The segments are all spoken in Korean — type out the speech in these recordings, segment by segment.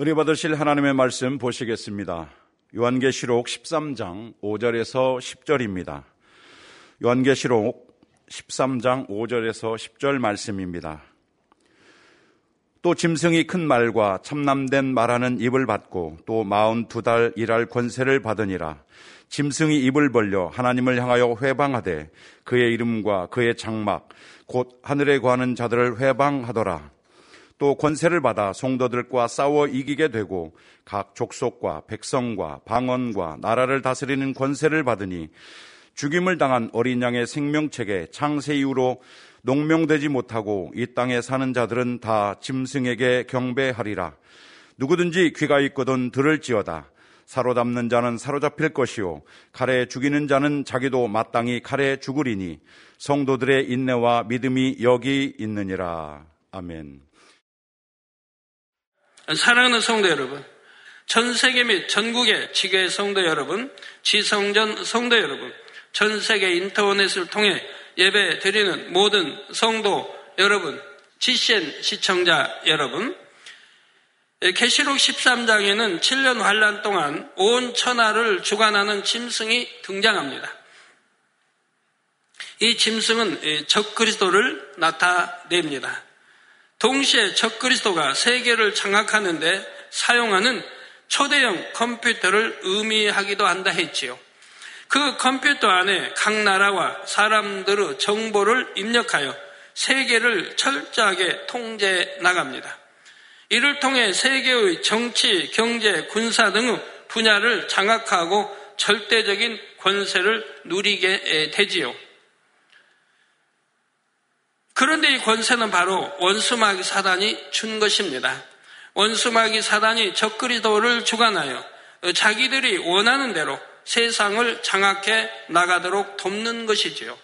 은혜 받으실 하나님의 말씀 보시겠습니다. 요한계시록 13장 5절에서 10절입니다. 요한계시록 13장 5절에서 10절 말씀입니다. 또 짐승이 큰 말과 참남된 말하는 입을 받고 또 마흔 두 달 일할 권세를 받으니라. 짐승이 입을 벌려 하나님을 향하여 회방하되 그의 이름과 그의 장막 곧 하늘에 거하는 자들을 회방하더라. 또 권세를 받아 성도들과 싸워 이기게 되고 각 족속과 백성과 방언과 나라를 다스리는 권세를 받으니 죽임을 당한 어린 양의 생명책에 창세 이후로 농명되지 못하고 이 땅에 사는 자들은 다 짐승에게 경배하리라. 누구든지 귀가 있거든 들을지어다. 사로잡는 자는 사로잡힐 것이요 칼에 죽이는 자는 자기도 마땅히 칼에 죽으리니 성도들의 인내와 믿음이 여기 있느니라. 아멘. 사랑하는 성도 여러분, 전 세계 및 전국의 지교의 성도 여러분, 지성전 성도 여러분, 전 세계 인터넷을 통해 예배 드리는 모든 성도 여러분, 지신 시청자 여러분, 계시록 13장에는 7년 환란 동안 온 천하를 주관하는 짐승이 등장합니다. 이 짐승은 적그리스도를 나타냅니다. 동시에 적그리스도가 세계를 장악하는데 사용하는 초대형 컴퓨터를 의미하기도 한다 했지요. 그 컴퓨터 안에 각 나라와 사람들의 정보를 입력하여 세계를 철저하게 통제해 나갑니다. 이를 통해 세계의 정치, 경제, 군사 등의 분야를 장악하고 절대적인 권세를 누리게 되지요. 그런데 이 권세는 바로 원수마귀 사단이 준 것입니다. 원수마귀 사단이 적그리도를 주관하여 자기들이 원하는 대로 세상을 장악해 나가도록 돕는 것이지요.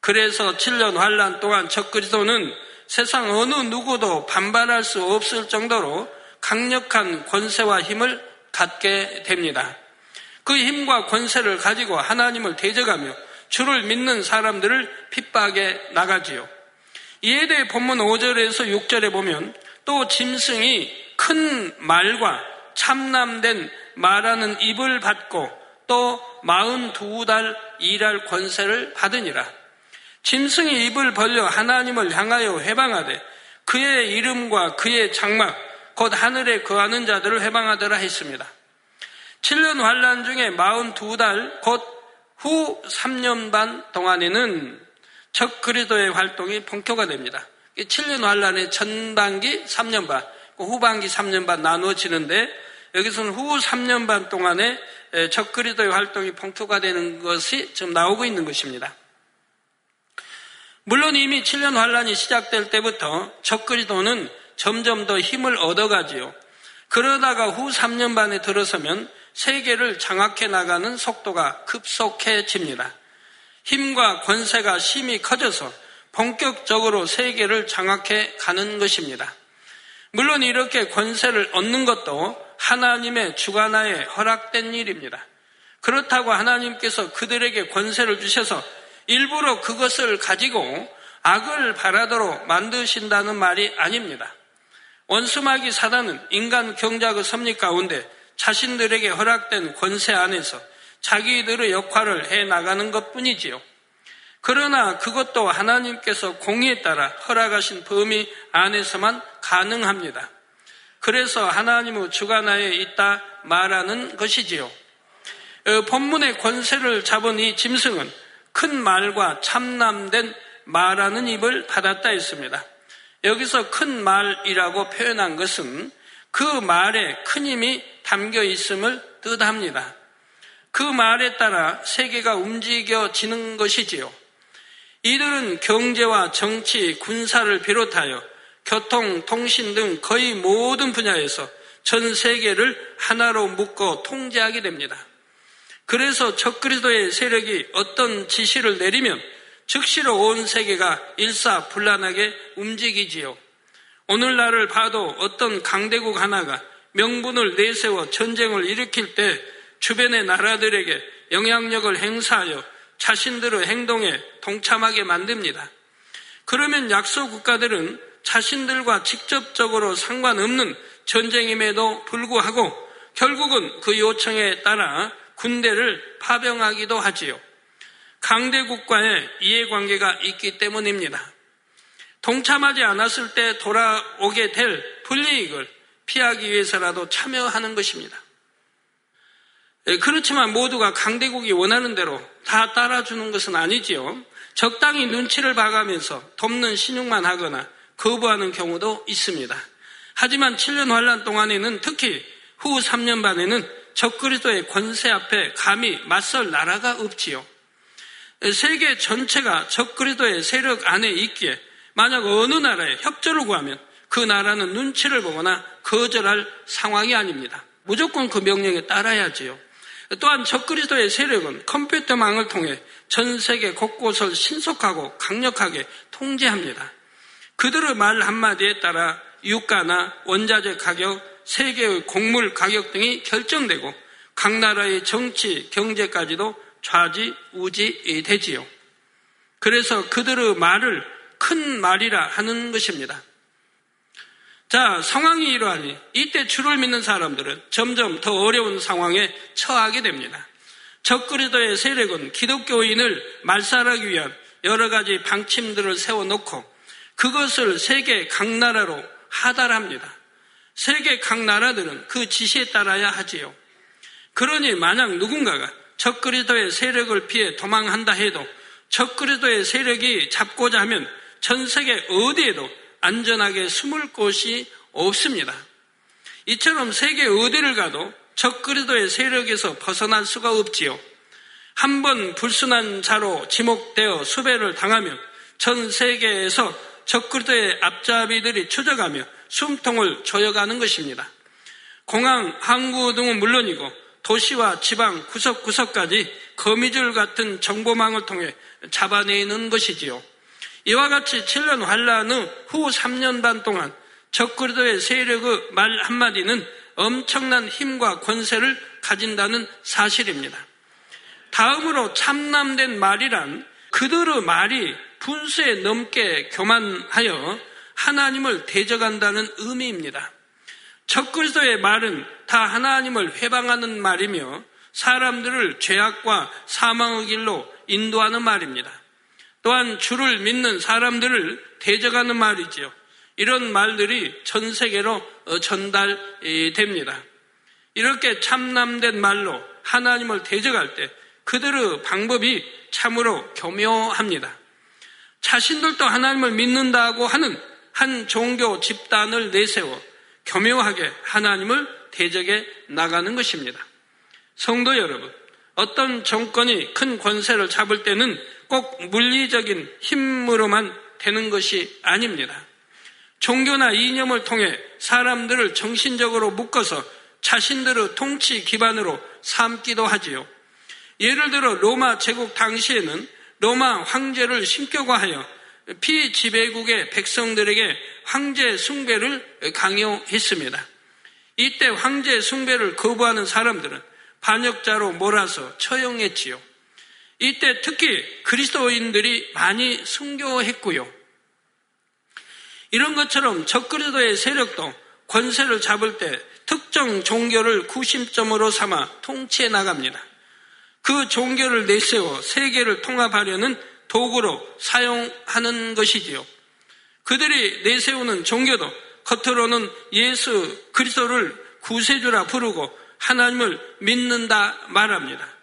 그래서 7년 환란 동안 적그리도는 세상 어느 누구도 반발할 수 없을 정도로 강력한 권세와 힘을 갖게 됩니다. 그 힘과 권세를 가지고 하나님을 대적하며 주를 믿는 사람들을 핍박해 나가지요. 이에 대해 본문 5절에서 6절에 보면 또 짐승이 큰 말과 참남된 말하는 입을 받고 또 마흔 두 달 일할 권세를 받으니라. 짐승이 입을 벌려 하나님을 향하여 해방하되 그의 이름과 그의 장막 곧 하늘에 거하는 자들을 해방하더라 했습니다. 7년 환란 중에 마흔 두달곧 후 3년 반 동안에는 적 그리도의 활동이 본격화 됩니다. 7년 환란의 전반기 3년 반, 그 후반기 3년 반 나누어지는데 여기서는 후 3년 반 동안에 적 그리도의 활동이 본격화되는 것이 지금 나오고 있는 것입니다. 물론 이미 7년 환란이 시작될 때부터 적 그리도는 점점 더 힘을 얻어가지요. 그러다가 후 3년 반에 들어서면 세계를 장악해 나가는 속도가 급속해집니다. 힘과 권세가 심히 커져서 본격적으로 세계를 장악해 가는 것입니다. 물론 이렇게 권세를 얻는 것도 하나님의 주관하에 허락된 일입니다. 그렇다고 하나님께서 그들에게 권세를 주셔서 일부러 그것을 가지고 악을 바라도록 만드신다는 말이 아닙니다. 원수마귀 사단은 인간 경작의 섭리 가운데 자신들에게 허락된 권세 안에서 자기들의 역할을 해 나가는 것 뿐이지요. 그러나 그것도 하나님께서 공의에 따라 허락하신 범위 안에서만 가능합니다. 그래서 하나님의 주관하에 있다 말하는 것이지요. 어, 본문의 권세를 잡은 이 짐승은 큰 말과 참남된 말하는 입을 받았다 했습니다. 여기서 큰 말이라고 표현한 것은 그 말에 큰 힘이 담겨 있음을 뜻합니다. 그 말에 따라 세계가 움직여지는 것이지요. 이들은 경제와 정치, 군사를 비롯하여 교통, 통신 등 거의 모든 분야에서 전 세계를 하나로 묶어 통제하게 됩니다. 그래서 적그리스도의 세력이 어떤 지시를 내리면 즉시로 온 세계가 일사불란하게 움직이지요. 오늘날을 봐도 어떤 강대국 하나가 명분을 내세워 전쟁을 일으킬 때 주변의 나라들에게 영향력을 행사하여 자신들의 행동에 동참하게 만듭니다. 그러면 약소 국가들은 자신들과 직접적으로 상관없는 전쟁임에도 불구하고 결국은 그 요청에 따라 군대를 파병하기도 하지요. 강대국과의 이해관계가 있기 때문입니다. 동참하지 않았을 때 돌아오게 될 불이익을 피하기 위해서라도 참여하는 것입니다. 예, 그렇지만 모두가 강대국이 원하는 대로 다 따라주는 것은 아니지요. 적당히 눈치를 봐가면서 돕는 신용만 하거나 거부하는 경우도 있습니다. 하지만 7년 환란 동안에는 특히 후 3년 반에는 적그리스도의 권세 앞에 감히 맞설 나라가 없지요. 세계 전체가 적그리스도의 세력 안에 있기에 만약 어느 나라에 협조를 구하면 그 나라는 눈치를 보거나 거절할 상황이 아닙니다. 무조건 그 명령에 따라야지요. 또한 적그리스도의 세력은 컴퓨터망을 통해 전 세계 곳곳을 신속하고 강력하게 통제합니다. 그들의 말 한마디에 따라 유가나 원자재 가격, 세계의 곡물 가격 등이 결정되고 각 나라의 정치, 경제까지도 좌지 우지 되지요. 그래서 그들의 말을 큰 말이라 하는 것입니다. 자, 상황이 이러하니 이때 주를 믿는 사람들은 점점 더 어려운 상황에 처하게 됩니다. 적그리도의 세력은 기독교인을 말살하기 위한 여러 가지 방침들을 세워놓고 그것을 세계 각 나라로 하달합니다. 세계 각 나라들은 그 지시에 따라야 하지요. 그러니 만약 누군가가 적그리도의 세력을 피해 도망한다 해도 적그리도의 세력이 잡고자 하면 전 세계 어디에도 안전하게 숨을 곳이 없습니다. 이처럼 세계 어디를 가도 적그리도의 세력에서 벗어날 수가 없지요. 한 번 불순한 자로 지목되어 수배를 당하면 전 세계에서 적그리도의 앞잡이들이 추적하며 숨통을 조여가는 것입니다. 공항, 항구 등은 물론이고 도시와 지방 구석구석까지 거미줄 같은 정보망을 통해 잡아내는 것이지요. 이와 같이 7년 환란 후 3년 반 동안 적그리도의 세력의 말 한마디는 엄청난 힘과 권세를 가진다는 사실입니다. 다음으로 참남된 말이란 그들의 말이 분수에 넘게 교만하여 하나님을 대적한다는 의미입니다. 적그리스도의 말은 다 하나님을 회방하는 말이며 사람들을 죄악과 사망의 길로 인도하는 말입니다. 또한 주를 믿는 사람들을 대적하는 말이지요. 이런 말들이 전 세계로 어, 전달됩니다. 이렇게 참남된 말로 하나님을 대적할 때 그들의 방법이 참으로 교묘합니다. 자신들도 하나님을 믿는다고 하는 한 종교 집단을 내세워 교묘하게 하나님을 대적해 나가는 것입니다. 성도 여러분, 어떤 정권이 큰 권세를 잡을 때는 꼭 물리적인 힘으로만 되는 것이 아닙니다. 종교나 이념을 통해 사람들을 정신적으로 묶어서 자신들의 통치 기반으로 삼기도 하지요. 예를 들어 로마 제국 당시에는 로마 황제를 신격화하여 피지배국의 백성들에게 황제 숭배를 강요했습니다. 이때 황제 숭배를 거부하는 사람들은 반역자로 몰아서 처형했지요. 이때 특히 그리스도인들이 많이 순교했고요. 이런 것처럼 적그리스도의 세력도 권세를 잡을 때 특정 종교를 구심점으로 삼아 통치해 나갑니다. 그 종교를 내세워 세계를 통합하려는 도구로 사용하는 것이지요. 그들이 내세우는 종교도 겉으로는 예수 그리스도를 구세주라 부르고 하나님을 믿는다 말합니다.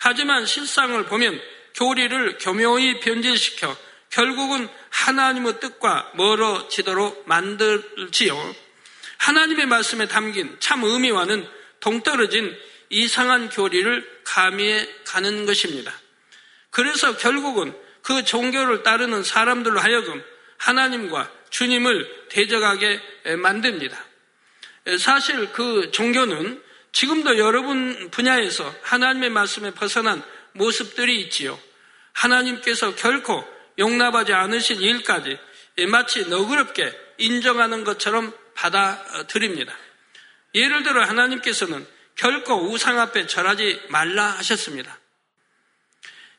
하지만 실상을 보면 교리를 교묘히 변질시켜 결국은 하나님의 뜻과 멀어지도록 만들지요. 하나님의 말씀에 담긴 참 의미와는 동떨어진 이상한 교리를 가미해 가는 것입니다. 그래서 결국은 그 종교를 따르는 사람들로 하여금 하나님과 주님을 대적하게 만듭니다. 사실 그 종교는 지금도 여러분 분야에서 하나님의 말씀에 벗어난 모습들이 있지요. 하나님께서 결코 용납하지 않으실 일까지 마치 너그럽게 인정하는 것처럼 받아들입니다. 예를 들어 하나님께서는 결코 우상 앞에 절하지 말라 하셨습니다.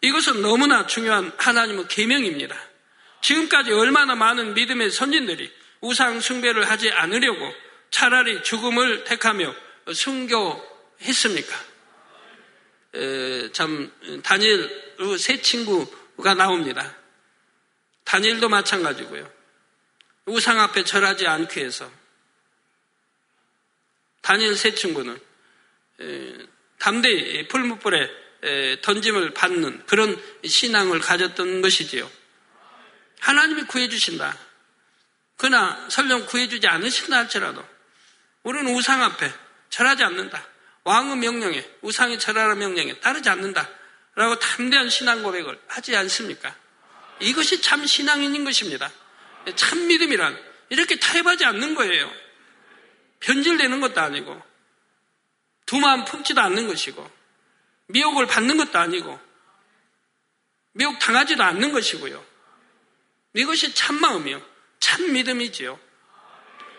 이것은 너무나 중요한 하나님의 계명입니다. 지금까지 얼마나 많은 믿음의 선진들이 우상 숭배를 하지 않으려고 차라리 죽음을 택하며 순교했습니까? 에, 참 다니엘 세 친구가 나옵니다. 다니엘도 마찬가지고요. 우상 앞에 절하지 않기 위해서 다니엘 세 친구는 에, 담대히 풀무불에 던짐을 받는 그런 신앙을 가졌던 것이지요. 하나님이 구해주신다. 그러나 설령 구해주지 않으신다 할지라도 우리는 우상 앞에 절하지 않는다. 왕의 명령에 우상의 절하라 명령에 따르지 않는다. 라고 담대한 신앙 고백을 하지 않습니까? 이것이 참 신앙인인 것입니다. 참 믿음이란 이렇게 타협하지 않는 거예요. 변질되는 것도 아니고 두 마음 품지도 않는 것이고 미혹을 받는 것도 아니고 미혹 당하지도 않는 것이고요. 이것이 참 마음이요. 참 믿음이지요.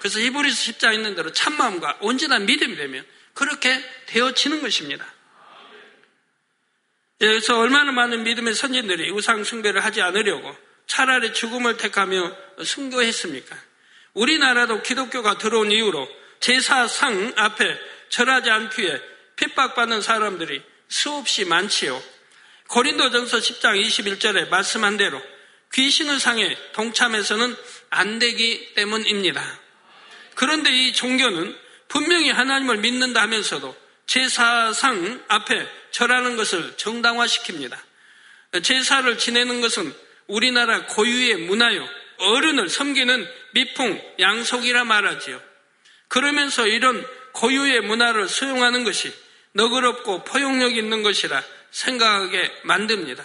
그래서 이브리스 10장 있는 대로 참마음과 온전한 믿음이 되면 그렇게 되어지는 것입니다. 그래서 얼마나 많은 믿음의 선진들이 우상 숭배를 하지 않으려고 차라리 죽음을 택하며 순교했습니까? 우리나라도 기독교가 들어온 이후로 제사상 앞에 절하지 않기에 핍박받는 사람들이 수없이 많지요. 고린도전서 10장 21절에 말씀한 대로 귀신의 상에 동참해서는 안 되기 때문입니다. 그런데 이 종교는 분명히 하나님을 믿는다 하면서도 제사상 앞에 절하는 것을 정당화시킵니다. 제사를 지내는 것은 우리나라 고유의 문화요. 어른을 섬기는 미풍, 양속이라 말하지요. 그러면서 이런 고유의 문화를 수용하는 것이 너그럽고 포용력 있는 것이라 생각하게 만듭니다.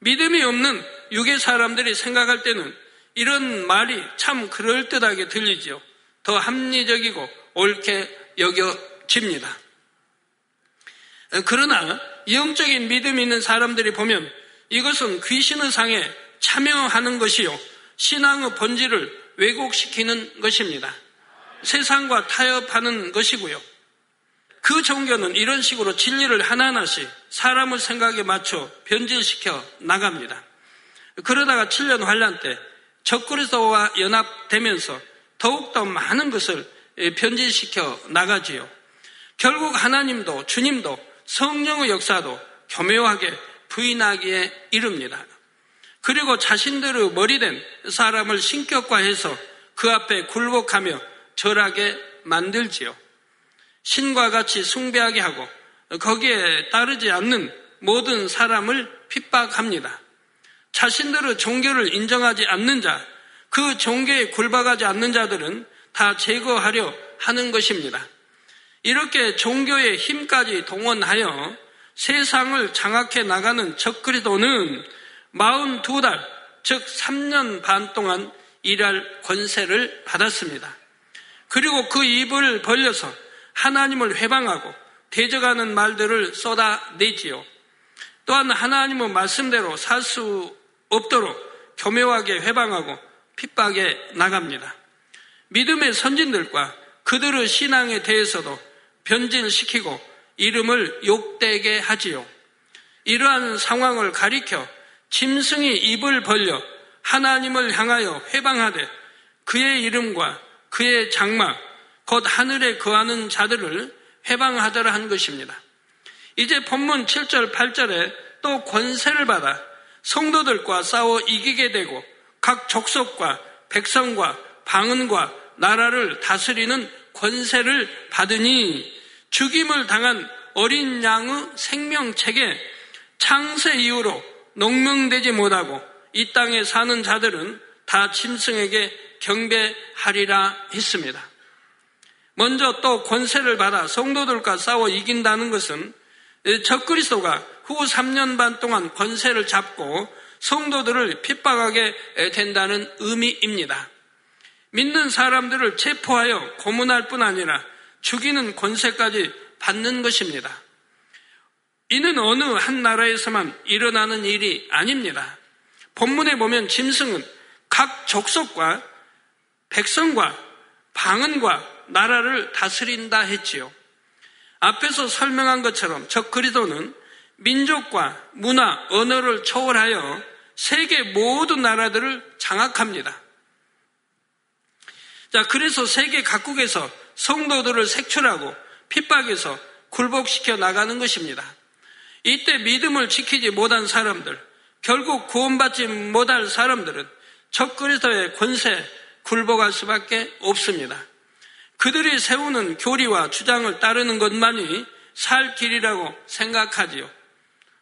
믿음이 없는 유괴 사람들이 생각할 때는 이런 말이 참 그럴듯하게 들리지요. 더 합리적이고 옳게 여겨집니다. 그러나 영적인 믿음이 있는 사람들이 보면 이것은 귀신의 상에 참여하는 것이요. 신앙의 본질을 왜곡시키는 것입니다. 세상과 타협하는 것이고요. 그 종교는 이런 식으로 진리를 하나하나씩 사람의 생각에 맞춰 변질시켜 나갑니다. 그러다가 7년 환란 때 적그리스도와 연합되면서 더욱더 많은 것을 변질시켜 나가지요. 결국 하나님도 주님도 성령의 역사도 교묘하게 부인하기에 이릅니다. 그리고 자신들의 머리된 사람을 신격화해서 그 앞에 굴복하며 절하게 만들지요. 신과 같이 숭배하게 하고 거기에 따르지 않는 모든 사람을 핍박합니다. 자신들의 종교를 인정하지 않는 자, 그 종교에 굴박하지 않는 자들은 다 제거하려 하는 것입니다. 이렇게 종교의 힘까지 동원하여 세상을 장악해 나가는 적그리도는 42달, 즉 3년 반 동안 일할 권세를 받았습니다. 그리고 그 입을 벌려서 하나님을 회방하고 대적하는 말들을 쏟아내지요. 또한 하나님의 말씀대로 살 수 없도록 교묘하게 회방하고 핍박에 나갑니다. 믿음의 선진들과 그들의 신앙에 대해서도 변질시키고 이름을 욕되게 하지요. 이러한 상황을 가리켜 짐승이 입을 벌려 하나님을 향하여 회방하되 그의 이름과 그의 장막, 곧 하늘에 거하는 자들을 회방하더라 한 것입니다. 이제 본문 7절, 8절에 또 권세를 받아 성도들과 싸워 이기게 되고 각 족속과 백성과 방언과 나라를 다스리는 권세를 받으니 죽임을 당한 어린 양의 생명책에 창세 이후로 농명되지 못하고 이 땅에 사는 자들은 다 짐승에게 경배하리라 했습니다. 먼저 또 권세를 받아 성도들과 싸워 이긴다는 것은 적그리스도가 후 3년 반 동안 권세를 잡고 성도들을 핍박하게 된다는 의미입니다. 믿는 사람들을 체포하여 고문할 뿐 아니라 죽이는 권세까지 받는 것입니다. 이는 어느 한 나라에서만 일어나는 일이 아닙니다. 본문에 보면 짐승은 각 족속과 백성과 방언과 나라를 다스린다 했지요. 앞에서 설명한 것처럼 적 그리도는 민족과 문화, 언어를 초월하여 세계 모든 나라들을 장악합니다. 자, 그래서 세계 각국에서 성도들을 색출하고 핍박해서 굴복시켜 나가는 것입니다. 이때 믿음을 지키지 못한 사람들, 결국 구원받지 못할 사람들은 적그리스도의 권세 굴복할 수밖에 없습니다. 그들이 세우는 교리와 주장을 따르는 것만이 살 길이라고 생각하지요.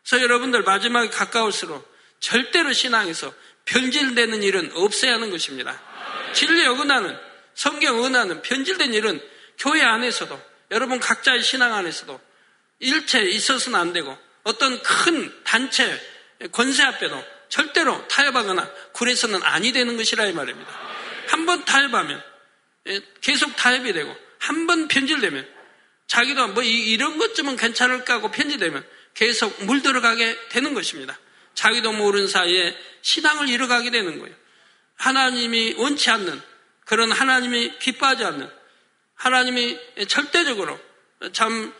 그래서 여러분들 마지막에 가까울수록 절대로 신앙에서 변질되는 일은 없어야 하는 것입니다. 진리 어긋나는 성경 은하는 변질된 일은 교회 안에서도 여러분 각자의 신앙 안에서도 일체 있어서는 안 되고 어떤 큰 단체 권세 앞에도 절대로 타협하거나 굴해서는 아니 되는 것이라 이 말입니다. 한 번 타협하면 예, 계속 타협이 되고 한번 편질되면 자기도 뭐 이런 것쯤은 괜찮을까 하고 편질되면 계속 물들어가게 되는 것입니다. 자기도 모르는 사이에 신앙을 잃어가게 되는 거예요. 하나님이 원치 않는 그런 하나님이 기뻐하지 않는 하나님이 절대적으로 참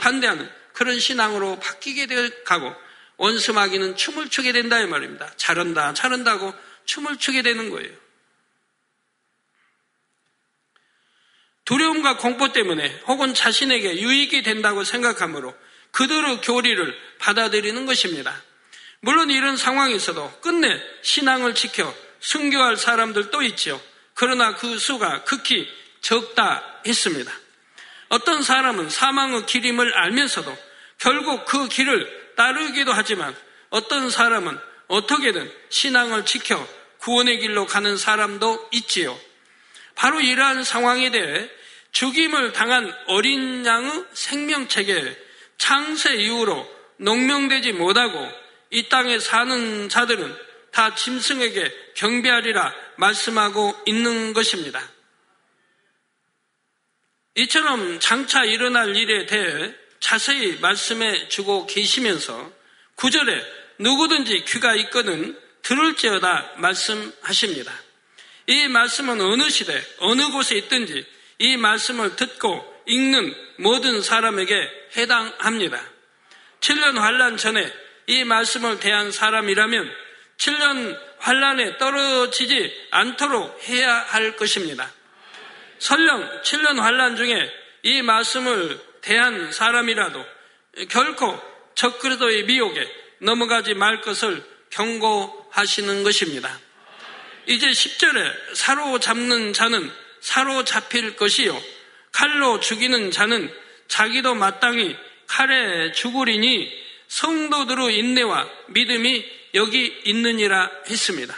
반대하는 그런 신앙으로 바뀌게 되 가고 원수마귀는 춤을 추게 된다 이 말입니다. 잘한다 잘한다고 춤을 추게 되는 거예요. 두려움과 공포 때문에 혹은 자신에게 유익이 된다고 생각하므로 그들의 교리를 받아들이는 것입니다. 물론 이런 상황에서도 끝내 신앙을 지켜 순교할 사람들도 있지요. 그러나 그 수가 극히 적다 했습니다. 어떤 사람은 사망의 길임을 알면서도 결국 그 길을 따르기도 하지만 어떤 사람은 어떻게든 신앙을 지켜 구원의 길로 가는 사람도 있지요. 바로 이러한 상황에 대해 죽임을 당한 어린 양의 생명체계 창세 이후로 농명되지 못하고 이 땅에 사는 자들은 다 짐승에게 경배하리라 말씀하고 있는 것입니다. 이처럼 장차 일어날 일에 대해 자세히 말씀해 주고 계시면서 구절에 누구든지 귀가 있거든 들을지어다 말씀하십니다. 이 말씀은 어느 시대, 어느 곳에 있든지 이 말씀을 듣고 읽는 모든 사람에게 해당합니다. 7년 환란 전에 이 말씀을 대한 사람이라면 7년 환란에 떨어지지 않도록 해야 할 것입니다. 설령 7년 환란 중에 이 말씀을 대한 사람이라도 결코 적그리도의 미혹에 넘어가지 말 것을 경고하시는 것입니다. 이제 10절에 사로잡는 자는 사로잡힐 것이요. 칼로 죽이는 자는 자기도 마땅히 칼에 죽으리니 성도들의 인내와 믿음이 여기 있느니라 했습니다.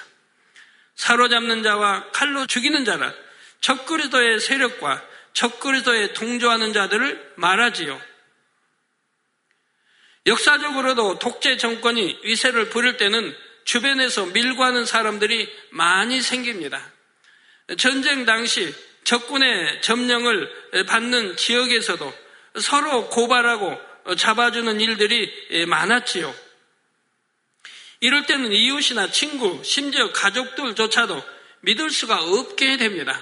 사로잡는 자와 칼로 죽이는 자는 적그리도의 세력과 적그리도에 동조하는 자들을 말하지요. 역사적으로도 독재 정권이 위세를 부릴 때는 주변에서 밀고 하는 사람들이 많이 생깁니다. 전쟁 당시 적군의 점령을 받는 지역에서도 서로 고발하고 잡아주는 일들이 많았지요. 이럴 때는 이웃이나 친구, 심지어 가족들조차도 믿을 수가 없게 됩니다.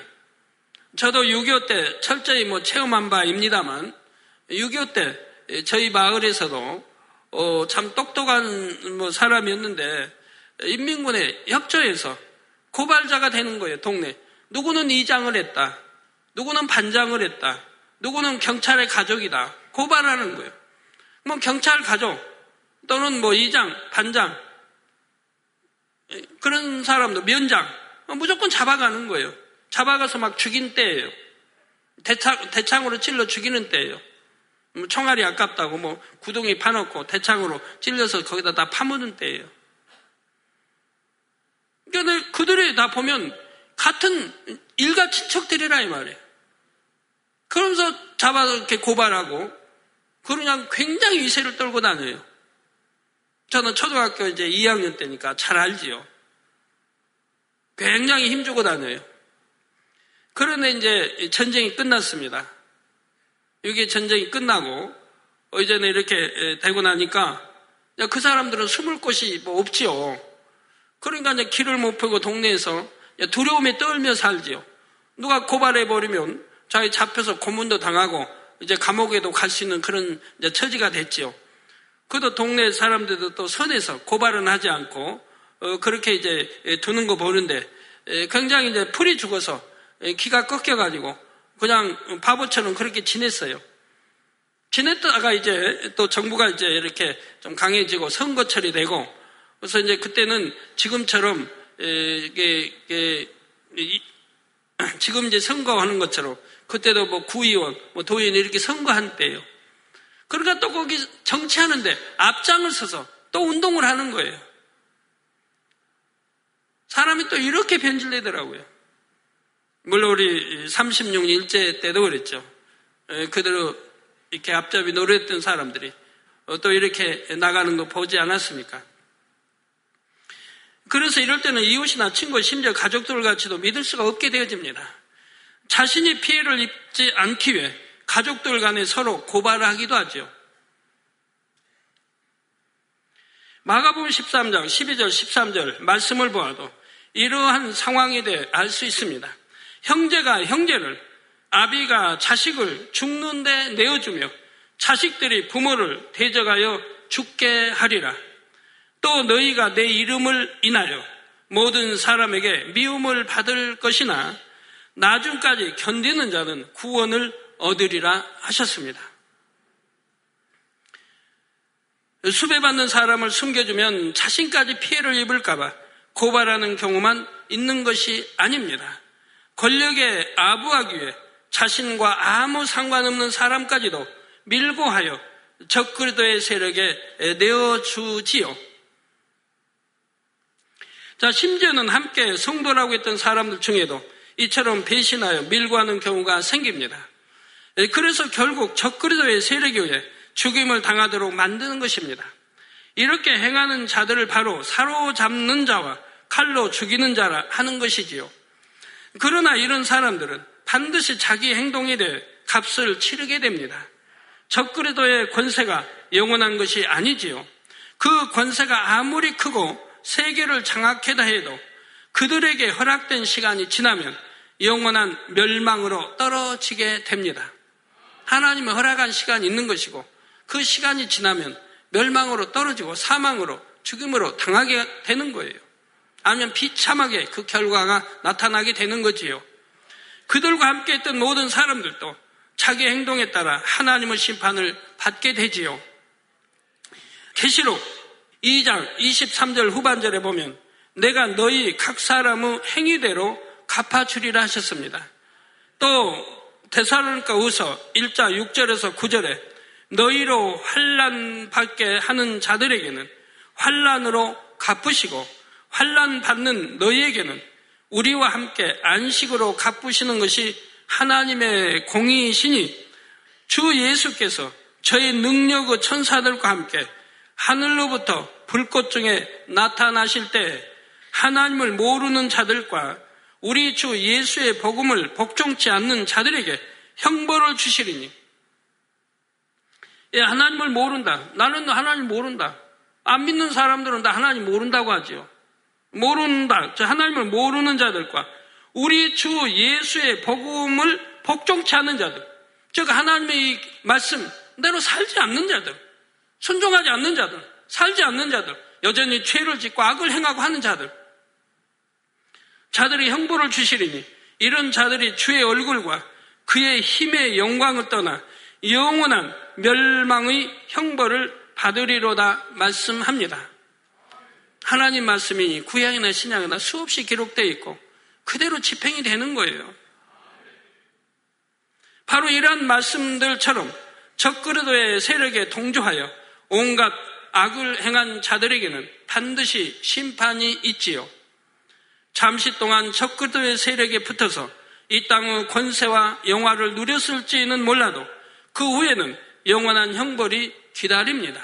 저도 6.25 때 철저히 뭐 체험한 바입니다만 6.25 때 저희 마을에서도 어, 참 똑똑한 뭐 사람이었는데 인민군의 협조해서 고발자가 되는 거예요, 동네. 누구는 이장을 했다. 누구는 반장을 했다. 누구는 경찰의 가족이다. 고발하는 거예요. 뭐 경찰 가족 또는 뭐 이장, 반장 그런 사람도 면장 무조건 잡아가는 거예요. 잡아가서 막 죽인 때예요. 대창, 대창으로 찔러 죽이는 때예요. 뭐 총알이 아깝다고 뭐 구덩이 파놓고 대창으로 찔려서 거기다 다 파묻은 때예요. 그러니까 그들이 다 보면 같은 일가 친척들이라 이 말이에요. 그러면서 잡아서 이렇게 고발하고 그냥 굉장히 위세를 떨고 다녀요. 저는 초등학교 이제 2학년 때니까 잘 알지요. 굉장히 힘주고 다녀요. 그런데 이제 전쟁이 끝났습니다. 이게 전쟁이 끝나고 이제는 이렇게 되고 나니까 그 사람들은 숨을 곳이 뭐 없지요. 그러니까 이제 길을 못 펴고 동네에서 두려움에 떨며 살지요. 누가 고발해 버리면 자기 잡혀서 고문도 당하고 이제 감옥에도 갈 수 있는 그런 처지가 됐지요. 그도 동네 사람들도 또 선에서 고발은 하지 않고 어, 그렇게 이제 두는 거 보는데 굉장히 이제 풀이 죽어서 기가 꺾여가지고 그냥 바보처럼 그렇게 지냈어요. 지냈다가 이제 또 정부가 이제 이렇게 좀 강해지고 선거철이 되고 그래서 이제 그때는 지금처럼 이게, 이게 지금 이제 선거하는 것처럼 그때도 뭐 구의원, 뭐 도의원 이렇게 선거한 때예요. 그러니까 또 거기 정치하는데 앞장을 서서 또 운동을 하는 거예요. 사람이 또 이렇게 변질되더라고요. 물론 우리 36일째 때도 그랬죠. 그대로 이렇게 앞잡이 노래했던 사람들이 또 이렇게 나가는 거 보지 않았습니까? 그래서 이럴 때는 이웃이나 친구, 심지어 가족들 같이도 믿을 수가 없게 되어집니다. 자신이 피해를 입지 않기 위해 가족들 간에 서로 고발을 하기도 하죠. 마가복음 13장 12절 13절 말씀을 보아도 이러한 상황에 대해 알 수 있습니다. 형제가 형제를 아비가 자식을 죽는 데 내어주며 자식들이 부모를 대적하여 죽게 하리라. 또 너희가 내 이름을 인하여 모든 사람에게 미움을 받을 것이나 나중까지 견디는 자는 구원을 얻으리라 하셨습니다. 수배받는 사람을 숨겨주면 자신까지 피해를 입을까봐 고발하는 경우만 있는 것이 아닙니다. 권력에 아부하기 위해 자신과 아무 상관없는 사람까지도 밀고 하여 적그리도의 세력에 내어주지요. 자, 심지어는 함께 성도라고 했던 사람들 중에도 이처럼 배신하여 밀고 하는 경우가 생깁니다. 그래서 결국 적그리도의 의해 죽임을 당하도록 만드는 것입니다. 이렇게 행하는 자들을 바로 사로잡는 자와 칼로 죽이는 자라 하는 것이지요. 그러나 이런 사람들은 반드시 자기 행동에 대해 값을 치르게 됩니다. 적그리도의 권세가 영원한 것이 아니지요. 그 권세가 아무리 크고 세계를 장악해다 해도 그들에게 허락된 시간이 지나면 영원한 멸망으로 떨어지게 됩니다. 하나님의 허락한 시간이 있는 것이고 그 시간이 지나면 멸망으로 떨어지고 사망으로 죽음으로 당하게 되는 거예요. 아니면 비참하게 그 결과가 나타나게 되는 거지요. 그들과 함께 했던 모든 사람들도 자기 행동에 따라 하나님의 심판을 받게 되지요. 계시록 2장 23절 후반절에 보면 내가 너희 각 사람의 행위대로 갚아주리라 하셨습니다. 또 대사로니까 우서 1자 6절에서 9절에 너희로 환란 받게 하는 자들에게는 환란으로 갚으시고 환란 받는 너희에게는 우리와 함께 안식으로 갚으시는 것이 하나님의 공의이시니 주 예수께서 저희 능력의 천사들과 함께 하늘로부터 불꽃 중에 나타나실 때 하나님을 모르는 자들과 우리 주 예수의 복음을 복종치 않는 자들에게 형벌을 주시리니 예, 하나님을 모른다. 나는 하나님 모른다. 안 믿는 사람들은 다 하나님 모른다고 하지요. 모른다. 저 하나님을 모르는 자들과 우리 주 예수의 복음을 복종치 않는 자들. 즉 하나님의 말씀대로 살지 않는 자들. 순종하지 않는 자들. 살지 않는 자들. 여전히 죄를 짓고 악을 행하고 하는 자들. 자들이 형벌을 주시리니 이런 자들이 주의 얼굴과 그의 힘의 영광을 떠나 영원한 멸망의 형벌을 받으리로다 말씀합니다. 하나님 말씀이 구약이나 신약이나 수없이 기록되어 있고 그대로 집행이 되는 거예요. 바로 이러한 말씀들처럼 적그리도의 세력에 동조하여 온갖 악을 행한 자들에게는 반드시 심판이 있지요. 잠시 동안 적그리도의 세력에 붙어서 이 땅의 권세와 영화를 누렸을지는 몰라도 그 후에는 영원한 형벌이 기다립니다.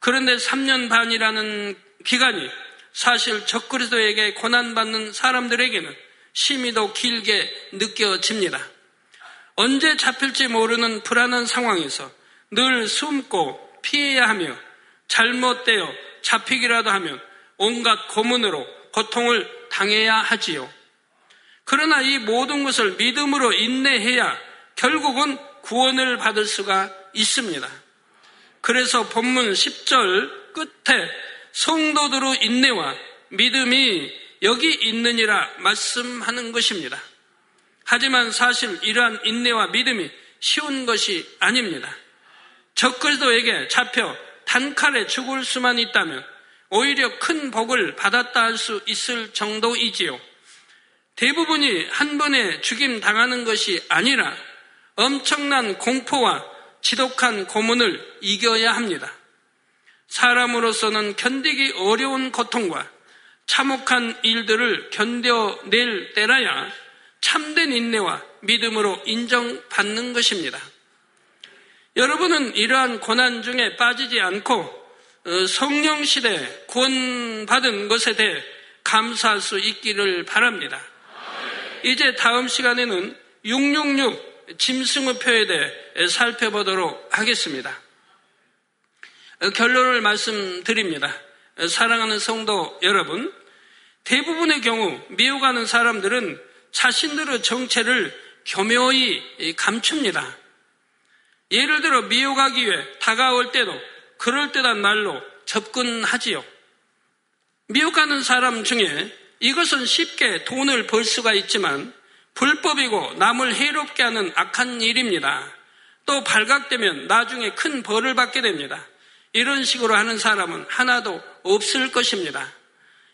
그런데 3년 반이라는 기간이 사실 적그리스도에게 고난받는 사람들에게는 심히도 길게 느껴집니다. 언제 잡힐지 모르는 불안한 상황에서 늘 숨고 피해야 하며 잘못되어 잡히기라도 하면 온갖 고문으로 고통을 당해야 하지요. 그러나 이 모든 것을 믿음으로 인내해야 결국은 구원을 받을 수가 있습니다. 그래서 본문 10절 끝에 성도들의 인내와 믿음이 여기 있느니라 말씀하는 것입니다. 하지만 사실 이러한 인내와 믿음이 쉬운 것이 아닙니다. 적그리도에게 잡혀 단칼에 죽을 수만 있다면 오히려 큰 복을 받았다 할 수 있을 정도이지요. 대부분이 한 번에 죽임 당하는 것이 아니라 엄청난 공포와 지독한 고문을 이겨야 합니다. 사람으로서는 견디기 어려운 고통과 참혹한 일들을 견뎌낼 때라야 참된 인내와 믿음으로 인정받는 것입니다. 여러분은 이러한 고난 중에 빠지지 않고 어, 성령 시대 구원받은 것에 대해 감사할 수 있기를 바랍니다. 이제 다음 시간에는 666 짐승의표에 대해 살펴보도록 하겠습니다. 어, 결론을 말씀드립니다. 어, 사랑하는 성도 여러분, 대부분의 경우 미워가는 사람들은 자신들의 정체를 교묘히 감춥니다. 예를 들어 미혹하기 위해 다가올 때도 그럴듯한 말로 접근하지요. 미혹하는 사람 중에 이것은 쉽게 돈을 벌 수가 있지만 불법이고 남을 해롭게 하는 악한 일입니다. 또 발각되면 나중에 큰 벌을 받게 됩니다. 이런 식으로 하는 사람은 하나도 없을 것입니다.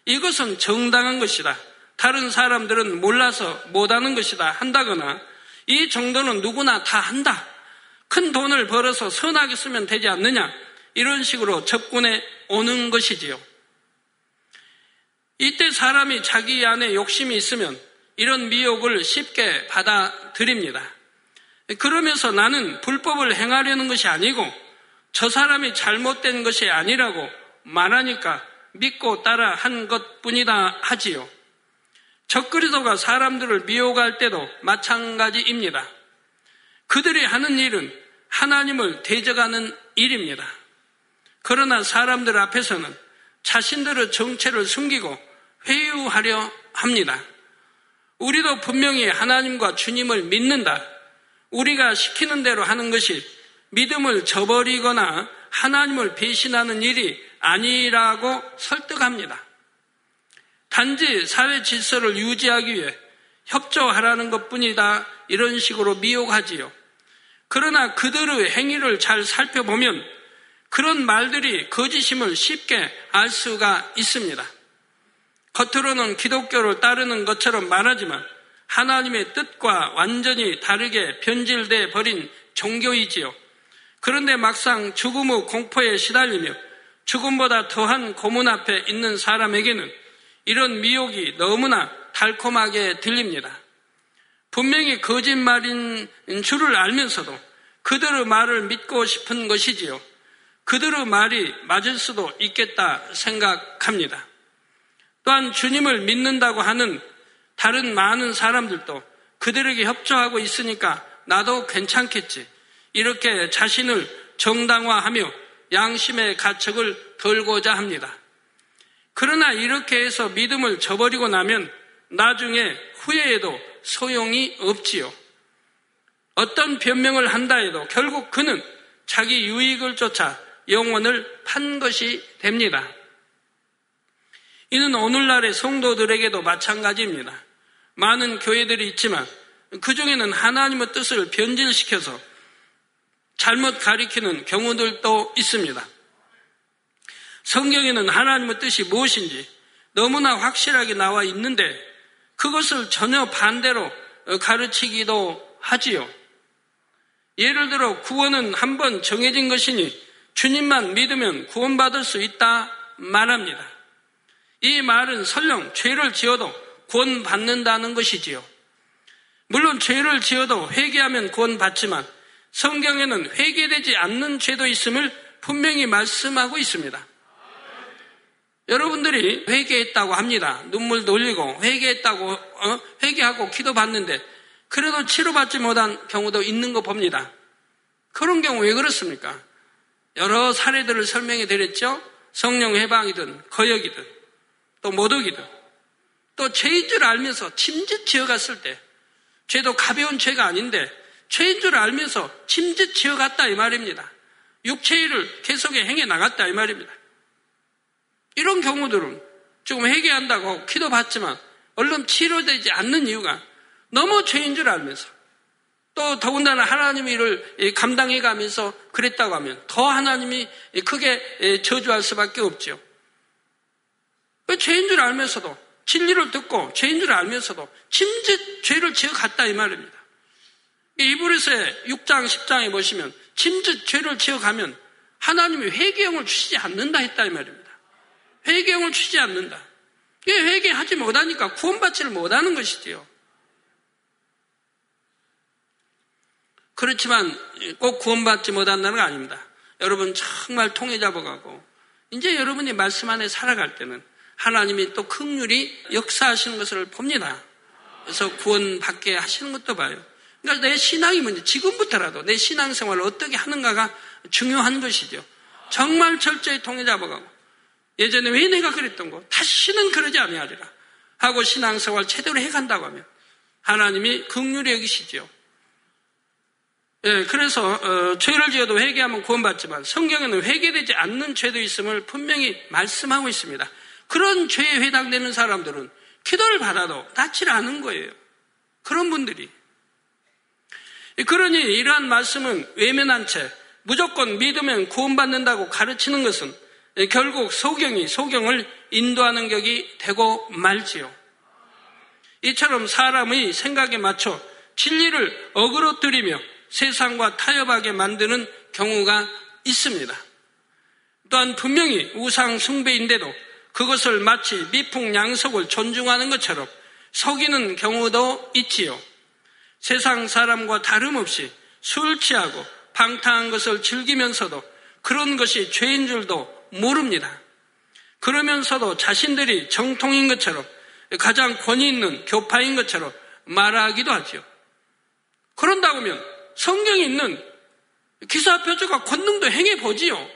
이것은 정당한 것이다. 다른 사람들은 몰라서 못하는 것이다. 한다거나 이 정도는 누구나 다 한다. 큰 돈을 벌어서 선하게 쓰면 되지 않느냐. 이런 식으로 접근해 오는 것이지요. 이때 사람이 자기 안에 욕심이 있으면 이런 미혹을 쉽게 받아들입니다. 그러면서 나는 불법을 행하려는 것이 아니고 저 사람이 잘못된 것이 아니라고 말하니까 믿고 따라 한 것 뿐이다 하지요. 적그리도가 사람들을 미혹할 때도 마찬가지입니다. 그들이 하는 일은 하나님을 대적하는 일입니다. 그러나 사람들 앞에서는 자신들의 정체를 숨기고 회유하려 합니다. 우리도 분명히 하나님과 주님을 믿는다. 우리가 시키는 대로 하는 것이 믿음을 저버리거나 하나님을 배신하는 일이 아니라고 설득합니다. 단지 사회 질서를 유지하기 위해 협조하라는 것 뿐이다. 이런 식으로 미혹하지요. 그러나 그들의 행위를 잘 살펴보면 그런 말들이 거짓임을 쉽게 알 수가 있습니다. 겉으로는 기독교를 따르는 것처럼 말하지만 하나님의 뜻과 완전히 다르게 변질돼 버린 종교이지요. 그런데 막상 죽음의 공포에 시달리며 죽음보다 더한 고문 앞에 있는 사람에게는 이런 미혹이 너무나 달콤하게 들립니다. 분명히 거짓말인 줄을 알면서도 그들의 말을 믿고 싶은 것이지요. 그들의 말이 맞을 수도 있겠다 생각합니다. 또한 주님을 믿는다고 하는 다른 많은 사람들도 그들에게 협조하고 있으니까 나도 괜찮겠지. 이렇게 자신을 정당화하며 양심의 가책을 덜고자 합니다. 그러나 이렇게 해서 믿음을 저버리고 나면 나중에 후회해도 소용이 없지요. 어떤 변명을 한다 해도 결국 그는 자기 유익을 쫓아 영혼을 판 것이 됩니다. 이는 오늘날의 성도들에게도 마찬가지입니다. 많은 교회들이 있지만 그 중에는 하나님의 뜻을 변질시켜서 잘못 가리키는 경우들도 있습니다. 성경에는 하나님의 뜻이 무엇인지 너무나 확실하게 나와 있는데 그것을 전혀 반대로 가르치기도 하지요. 예를 들어 구원은 한 번 정해진 것이니 주님만 믿으면 구원받을 수 있다 말합니다. 이 말은 설령 죄를 지어도 구원받는다는 것이지요. 물론 죄를 지어도 회개하면 구원받지만 성경에는 회개되지 않는 죄도 있음을 분명히 말씀하고 있습니다. 여러분들이 회개했다고 합니다. 눈물 돌리고 회개했다고 어? 회개하고 기도받는데 그래도 치료받지 못한 경우도 있는 거 봅니다. 그런 경우 왜 그렇습니까? 여러 사례들을 설명해 드렸죠. 성령 해방이든 거역이든 또 모독이든 또 죄인 줄 알면서 침짓 지어갔을 때 죄도 가벼운 죄가 아닌데 죄인 줄 알면서 침짓 지어갔다 이 말입니다. 육체일을 계속해 행해 나갔다 이 말입니다. 이런 경우들은 조금 회개한다고 기도 받지만 얼른 치료되지 않는 이유가 너무 죄인 줄 알면서 또 더군다나 하나님의 일을 감당해 가면서 그랬다고 하면 더 하나님이 크게 저주할 수밖에 없죠. 죄인 줄 알면서도 진리를 듣고 죄인 줄 알면서도 침짓 죄를 지어 갔다 이 말입니다. 이불에서의 6장, 10장에 보시면 침짓 죄를 지어 가면 하나님이 회개형을 주시지 않는다 했다 이 말입니다. 회개형을 주지 않는다. 회개하지 못하니까 구원받지를 못하는 것이지요. 그렇지만 꼭 구원받지 못한다는 거 아닙니다. 여러분 정말 통해 잡아가고 이제 여러분이 말씀 안에 살아갈 때는 하나님이 또 극률이 역사하시는 것을 봅니다. 그래서 구원받게 하시는 것도 봐요. 그러니까 내 신앙이 뭔지 지금부터라도 내 신앙생활을 어떻게 하는가가 중요한 것이죠. 정말 철저히 통해 잡아가고 예전에 왜 내가 그랬던 거 다시는 그러지 아니하리라 하고 신앙생활 제대로 해간다고 하면 하나님이 극률이 여기시죠. 예, 그래서 어, 죄를 지어도 회개하면 구원받지만 성경에는 회개되지 않는 죄도 있음을 분명히 말씀하고 있습니다. 그런 죄에 해당되는 사람들은 기도를 받아도 낫질 않은 거예요. 그런 분들이. 그러니 이러한 말씀은 외면한 채 무조건 믿으면 구원받는다고 가르치는 것은 결국 소경이 소경을 인도하는 격이 되고 말지요. 이처럼 사람의 생각에 맞춰 진리를 어그러뜨리며 세상과 타협하게 만드는 경우가 있습니다. 또한 분명히 우상 숭배인데도 그것을 마치 미풍양속을 존중하는 것처럼 속이는 경우도 있지요. 세상 사람과 다름없이 술 취하고 방탕한 것을 즐기면서도 그런 것이 죄인 줄도 모릅니다. 그러면서도 자신들이 정통인 것처럼 가장 권위 있는 교파인 것처럼 말하기도 하죠. 그런다고 하면 성경에 있는 기사 표적과 권능도 행해 보지요.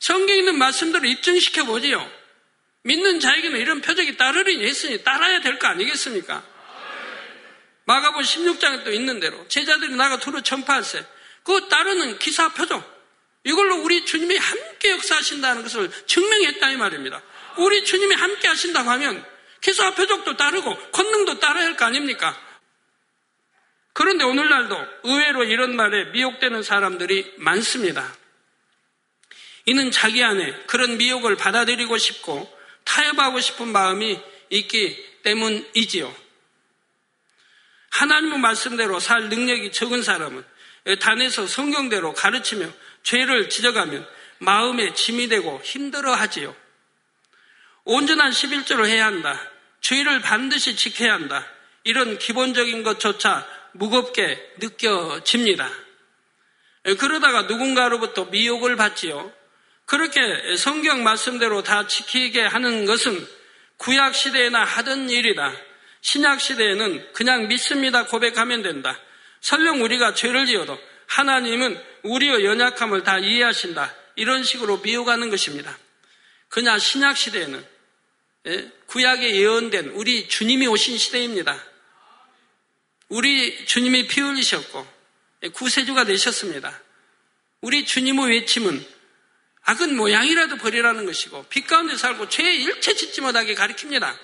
성경에 있는 말씀들을 입증시켜 보지요. 믿는 자에게는 이런 표적이 따르리니 했으니 따라야 될 거 아니겠습니까? 마가본 16장에 또 있는 대로 제자들이 나가 두루 전파할세. 그 따르는 기사 표적. 이걸로 우리 주님이 함께 역사하신다는 것을 증명했다 이 말입니다. 우리 주님이 함께 하신다고 하면 기사 표적도 따르고 권능도 따라야 할 거 아닙니까? 그런데 오늘날도 의외로 이런 말에 미혹되는 사람들이 많습니다. 이는 자기 안에 그런 미혹을 받아들이고 싶고 타협하고 싶은 마음이 있기 때문이지요. 하나님의 말씀대로 살 능력이 적은 사람은 단에서 성경대로 가르치며 죄를 지적하면 마음에 짐이 되고 힘들어 하지요. 온전한 11조를 해야 한다. 죄를 반드시 지켜야 한다. 이런 기본적인 것조차 무겁게 느껴집니다. 그러다가 누군가로부터 미혹을 받지요. 그렇게 성경 말씀대로 다 지키게 하는 것은 구약 시대에나 하던 일이다. 신약 시대에는 그냥 믿습니다 고백하면 된다. 설령 우리가 죄를 지어도 하나님은 우리의 연약함을 다 이해하신다. 이런 식으로 미혹하는 것입니다. 그냥 신약 시대에는 예, 구약에 예언된 우리 주님이 오신 시대입니다. 우리 주님이 피 흘리셨고 구세주가 되셨습니다. 우리 주님의 외침은 악은 모양이라도 버리라는 것이고 빛 가운데 살고 죄에 일체 짓지 못하게 가리킵니다.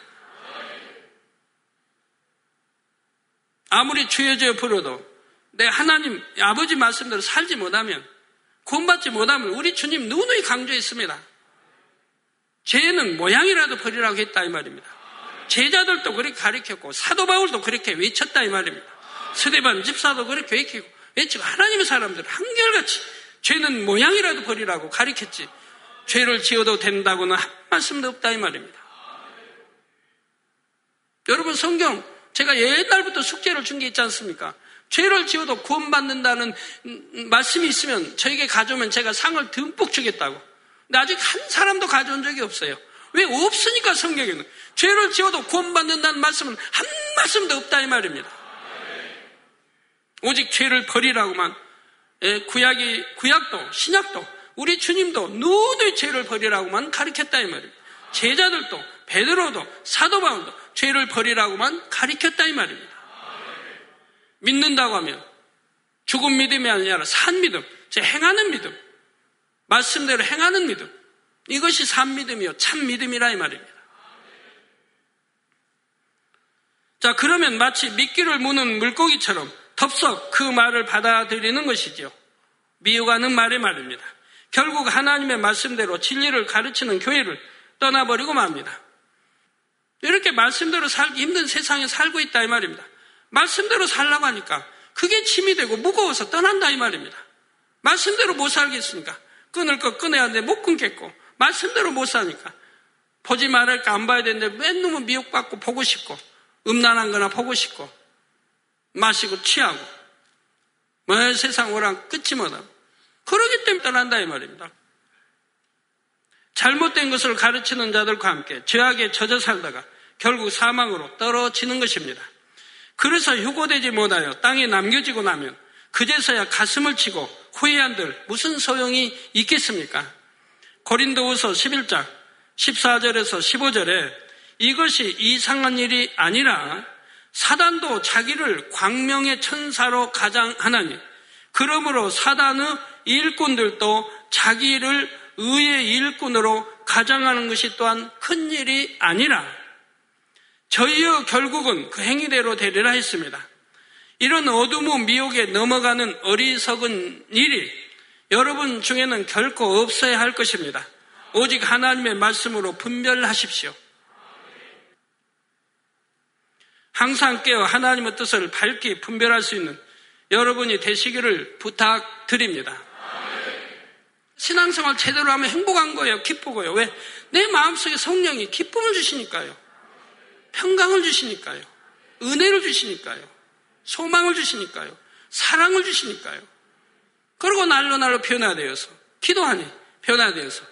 아무리 죄여져 버려도 내 하나님 아버지 말씀대로 살지 못하면 구원받지 못하면 우리 주님 누누이 강조했습니다. 죄는 모양이라도 버리라고 했다 이 말입니다. 제자들도 그렇게 가르쳤고 사도 바울도 그렇게 외쳤다 이 말입니다. 스데반 집사도 그렇게 외치고 외치고 하나님의 사람들 한결같이 죄는 모양이라도 버리라고 가르쳤지 죄를 지어도 된다고는 한 말씀도 없다 이 말입니다. 여러분 성경 제가 옛날부터 숙제를 준 게 있지 않습니까? 죄를 지어도 구원받는다는 말씀이 있으면 저에게 가져오면 제가 상을 듬뿍 주겠다고. 근데 아직 한 사람도 가져온 적이 없어요. 왜 없으니까 성경에 는 죄를 지어도 구원받는다는 말씀은 한 말씀도 없다 이 말입니다. 오직 죄를 버리라고만 예, 구약이 구약도 신약도 우리 주님도 누누이 죄를 버리라고만 가르쳤다 이 말입니다. 제자들도 베드로도 사도 바울도 죄를 버리라고만 가르쳤다 이 말입니다. 믿는다고 하면 죽은 믿음이 아니라 산 믿음, 제 행하는 믿음, 말씀대로 행하는 믿음, 이것이 산 믿음이요 참 믿음이라 이 말입니다. 자, 그러면 마치 미끼를 무는 물고기처럼 덥석 그 말을 받아들이는 것이죠. 미워가는 말의 말입니다. 결국 하나님의 말씀대로 진리를 가르치는 교회를 떠나버리고 맙니다. 이렇게 말씀대로 살기 힘든 세상에 살고 있다 이 말입니다. 말씀대로 살라고 하니까 그게 짐이 되고 무거워서 떠난다 이 말입니다. 말씀대로 못 살겠으니까 끊을 거 끊어야 하는데 못 끊겠고 말씀대로 못 사니까 보지 말할까 안 봐야 되는데 맨 놈은 미혹받고 보고 싶고 음란한 거나 보고 싶고 마시고 취하고 뭐 세상 오랑 끝이 못하고 그러기 때문에 떠난다 이 말입니다. 잘못된 것을 가르치는 자들과 함께 죄악에 젖어 살다가 결국 사망으로 떨어지는 것입니다. 그래서 휴고되지 못하여 땅에 남겨지고 나면 그제서야 가슴을 치고 후회한들 무슨 소용이 있겠습니까? 고린도후서 11장 14절에서 15절에 이것이 이상한 일이 아니라 사단도 자기를 광명의 천사로 가장하나니 그러므로 사단의 일꾼들도 자기를 의의 일꾼으로 가장하는 것이 또한 큰 일이 아니라 저희의 결국은 그 행위대로 되리라 했습니다. 이런 어둠의 미혹에 넘어가는 어리석은 일이 여러분 중에는 결코 없어야 할 것입니다. 오직 하나님의 말씀으로 분별하십시오. 항상 깨어 하나님의 뜻을 밝게 분별할 수 있는 여러분이 되시기를 부탁드립니다. 신앙생활 제대로 하면 행복한 거예요. 기쁘고요. 왜? 내 마음속에 성령이 기쁨을 주시니까요. 평강을 주시니까요. 은혜를 주시니까요. 소망을 주시니까요. 사랑을 주시니까요. 그리고 날로 날로 변화되어서 기도하니 변화되어서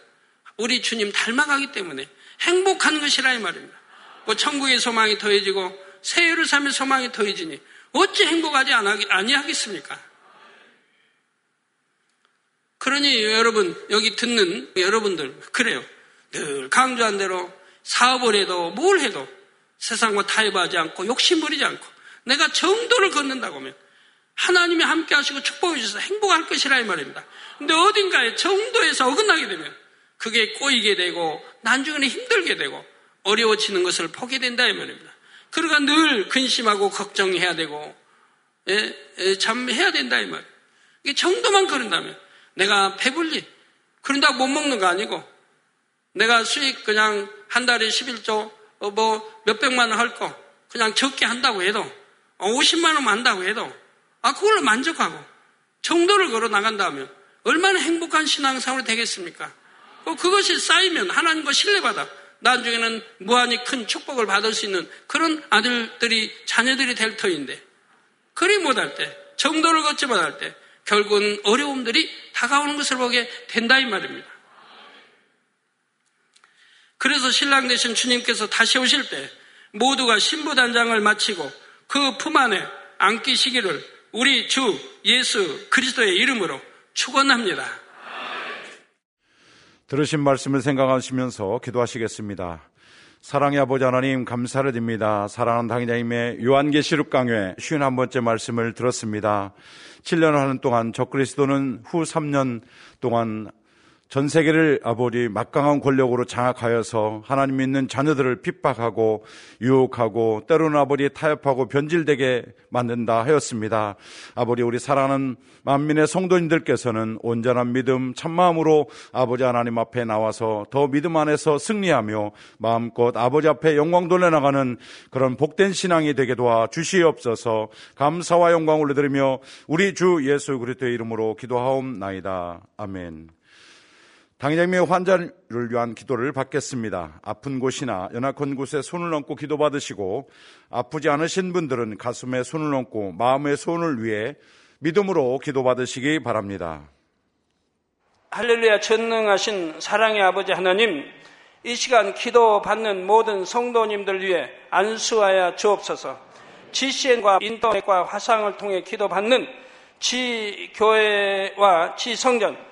우리 주님 닮아가기 때문에 행복한 것이라 이 말입니다. 뭐 천국의 소망이 더해지고 새 예루살렘의 소망이 더해지니 어찌 행복하지 아니하겠습니까? 그러니 여러분 여기 듣는 여러분들 그래요. 늘 강조한 대로 사업을 해도 뭘 해도 세상과 타협하지 않고 욕심 부리지 않고 내가 정도를 걷는다고 하면 하나님이 함께 하시고 축복해 주셔서 행복할 것이라 이 말입니다. 근데 어딘가에 정도에서 어긋나게 되면 그게 꼬이게 되고 난중에 힘들게 되고 어려워지는 것을 보게 된다 이 말입니다. 그러니까 늘 근심하고 걱정해야 되고 예, 예, 참 해야 된다 이 말. 이게 정도만 그런다면 내가 배불리 그런다고 못 먹는 거 아니고 내가 수익 그냥 한 달에 11조 어, 뭐 몇백만 원 할 거 그냥 적게 한다고 해도 50만 어, 원 한다고 해도 아 그걸로 만족하고 정도를 걸어 나간다면 얼마나 행복한 신앙생활이 되겠습니까? 어, 그것이 쌓이면 하나님과 신뢰받아 나중에는 무한히 큰 축복을 받을 수 있는 그런 아들들이 자녀들이 될 터인데 그리 못할 때 정도를 걷지 못할 때 결국은 어려움들이 다가오는 것을 보게 된다 이 말입니다. 그래서 신랑 되신 주님께서 다시 오실 때 모두가 신부단장을 마치고 그 품 안에 안기시기를 우리 주 예수 그리스도의 이름으로 축원합니다. 들으신 말씀을 생각하시면서 기도하시겠습니다. 사랑의 아버지 하나님 감사를 드립니다. 사랑하는 당의자님의 요한계시록 강회 51번째 말씀을 들었습니다. 7년을 하는 동안 적그리스도는 후 3년 동안 전 세계를 아버지 막강한 권력으로 장악하여서 하나님 믿는 자녀들을 핍박하고 유혹하고 때로는 아버지 타협하고 변질되게 만든다 하였습니다. 아버지 우리 사랑하는 만민의 성도님들께서는 온전한 믿음 참마음으로 아버지 하나님 앞에 나와서 더 믿음 안에서 승리하며 마음껏 아버지 앞에 영광 돌려나가는 그런 복된 신앙이 되게 도와 주시옵소서 감사와 영광을 올려드리며 우리 주 예수 그리스도의 이름으로 기도하옵나이다. 아멘. 당장의 환자를 위한 기도를 받겠습니다. 아픈 곳이나 연약한 곳에 손을 얹고 기도 받으시고 아프지 않으신 분들은 가슴에 손을 얹고 마음의 손을 위해 믿음으로 기도 받으시기 바랍니다. 할렐루야 전능하신 사랑의 아버지 하나님 이 시간 기도 받는 모든 성도님들 위해 안수하여 주옵소서 지시엔과 인터넷과 화상을 통해 기도 받는 지교회와 지성전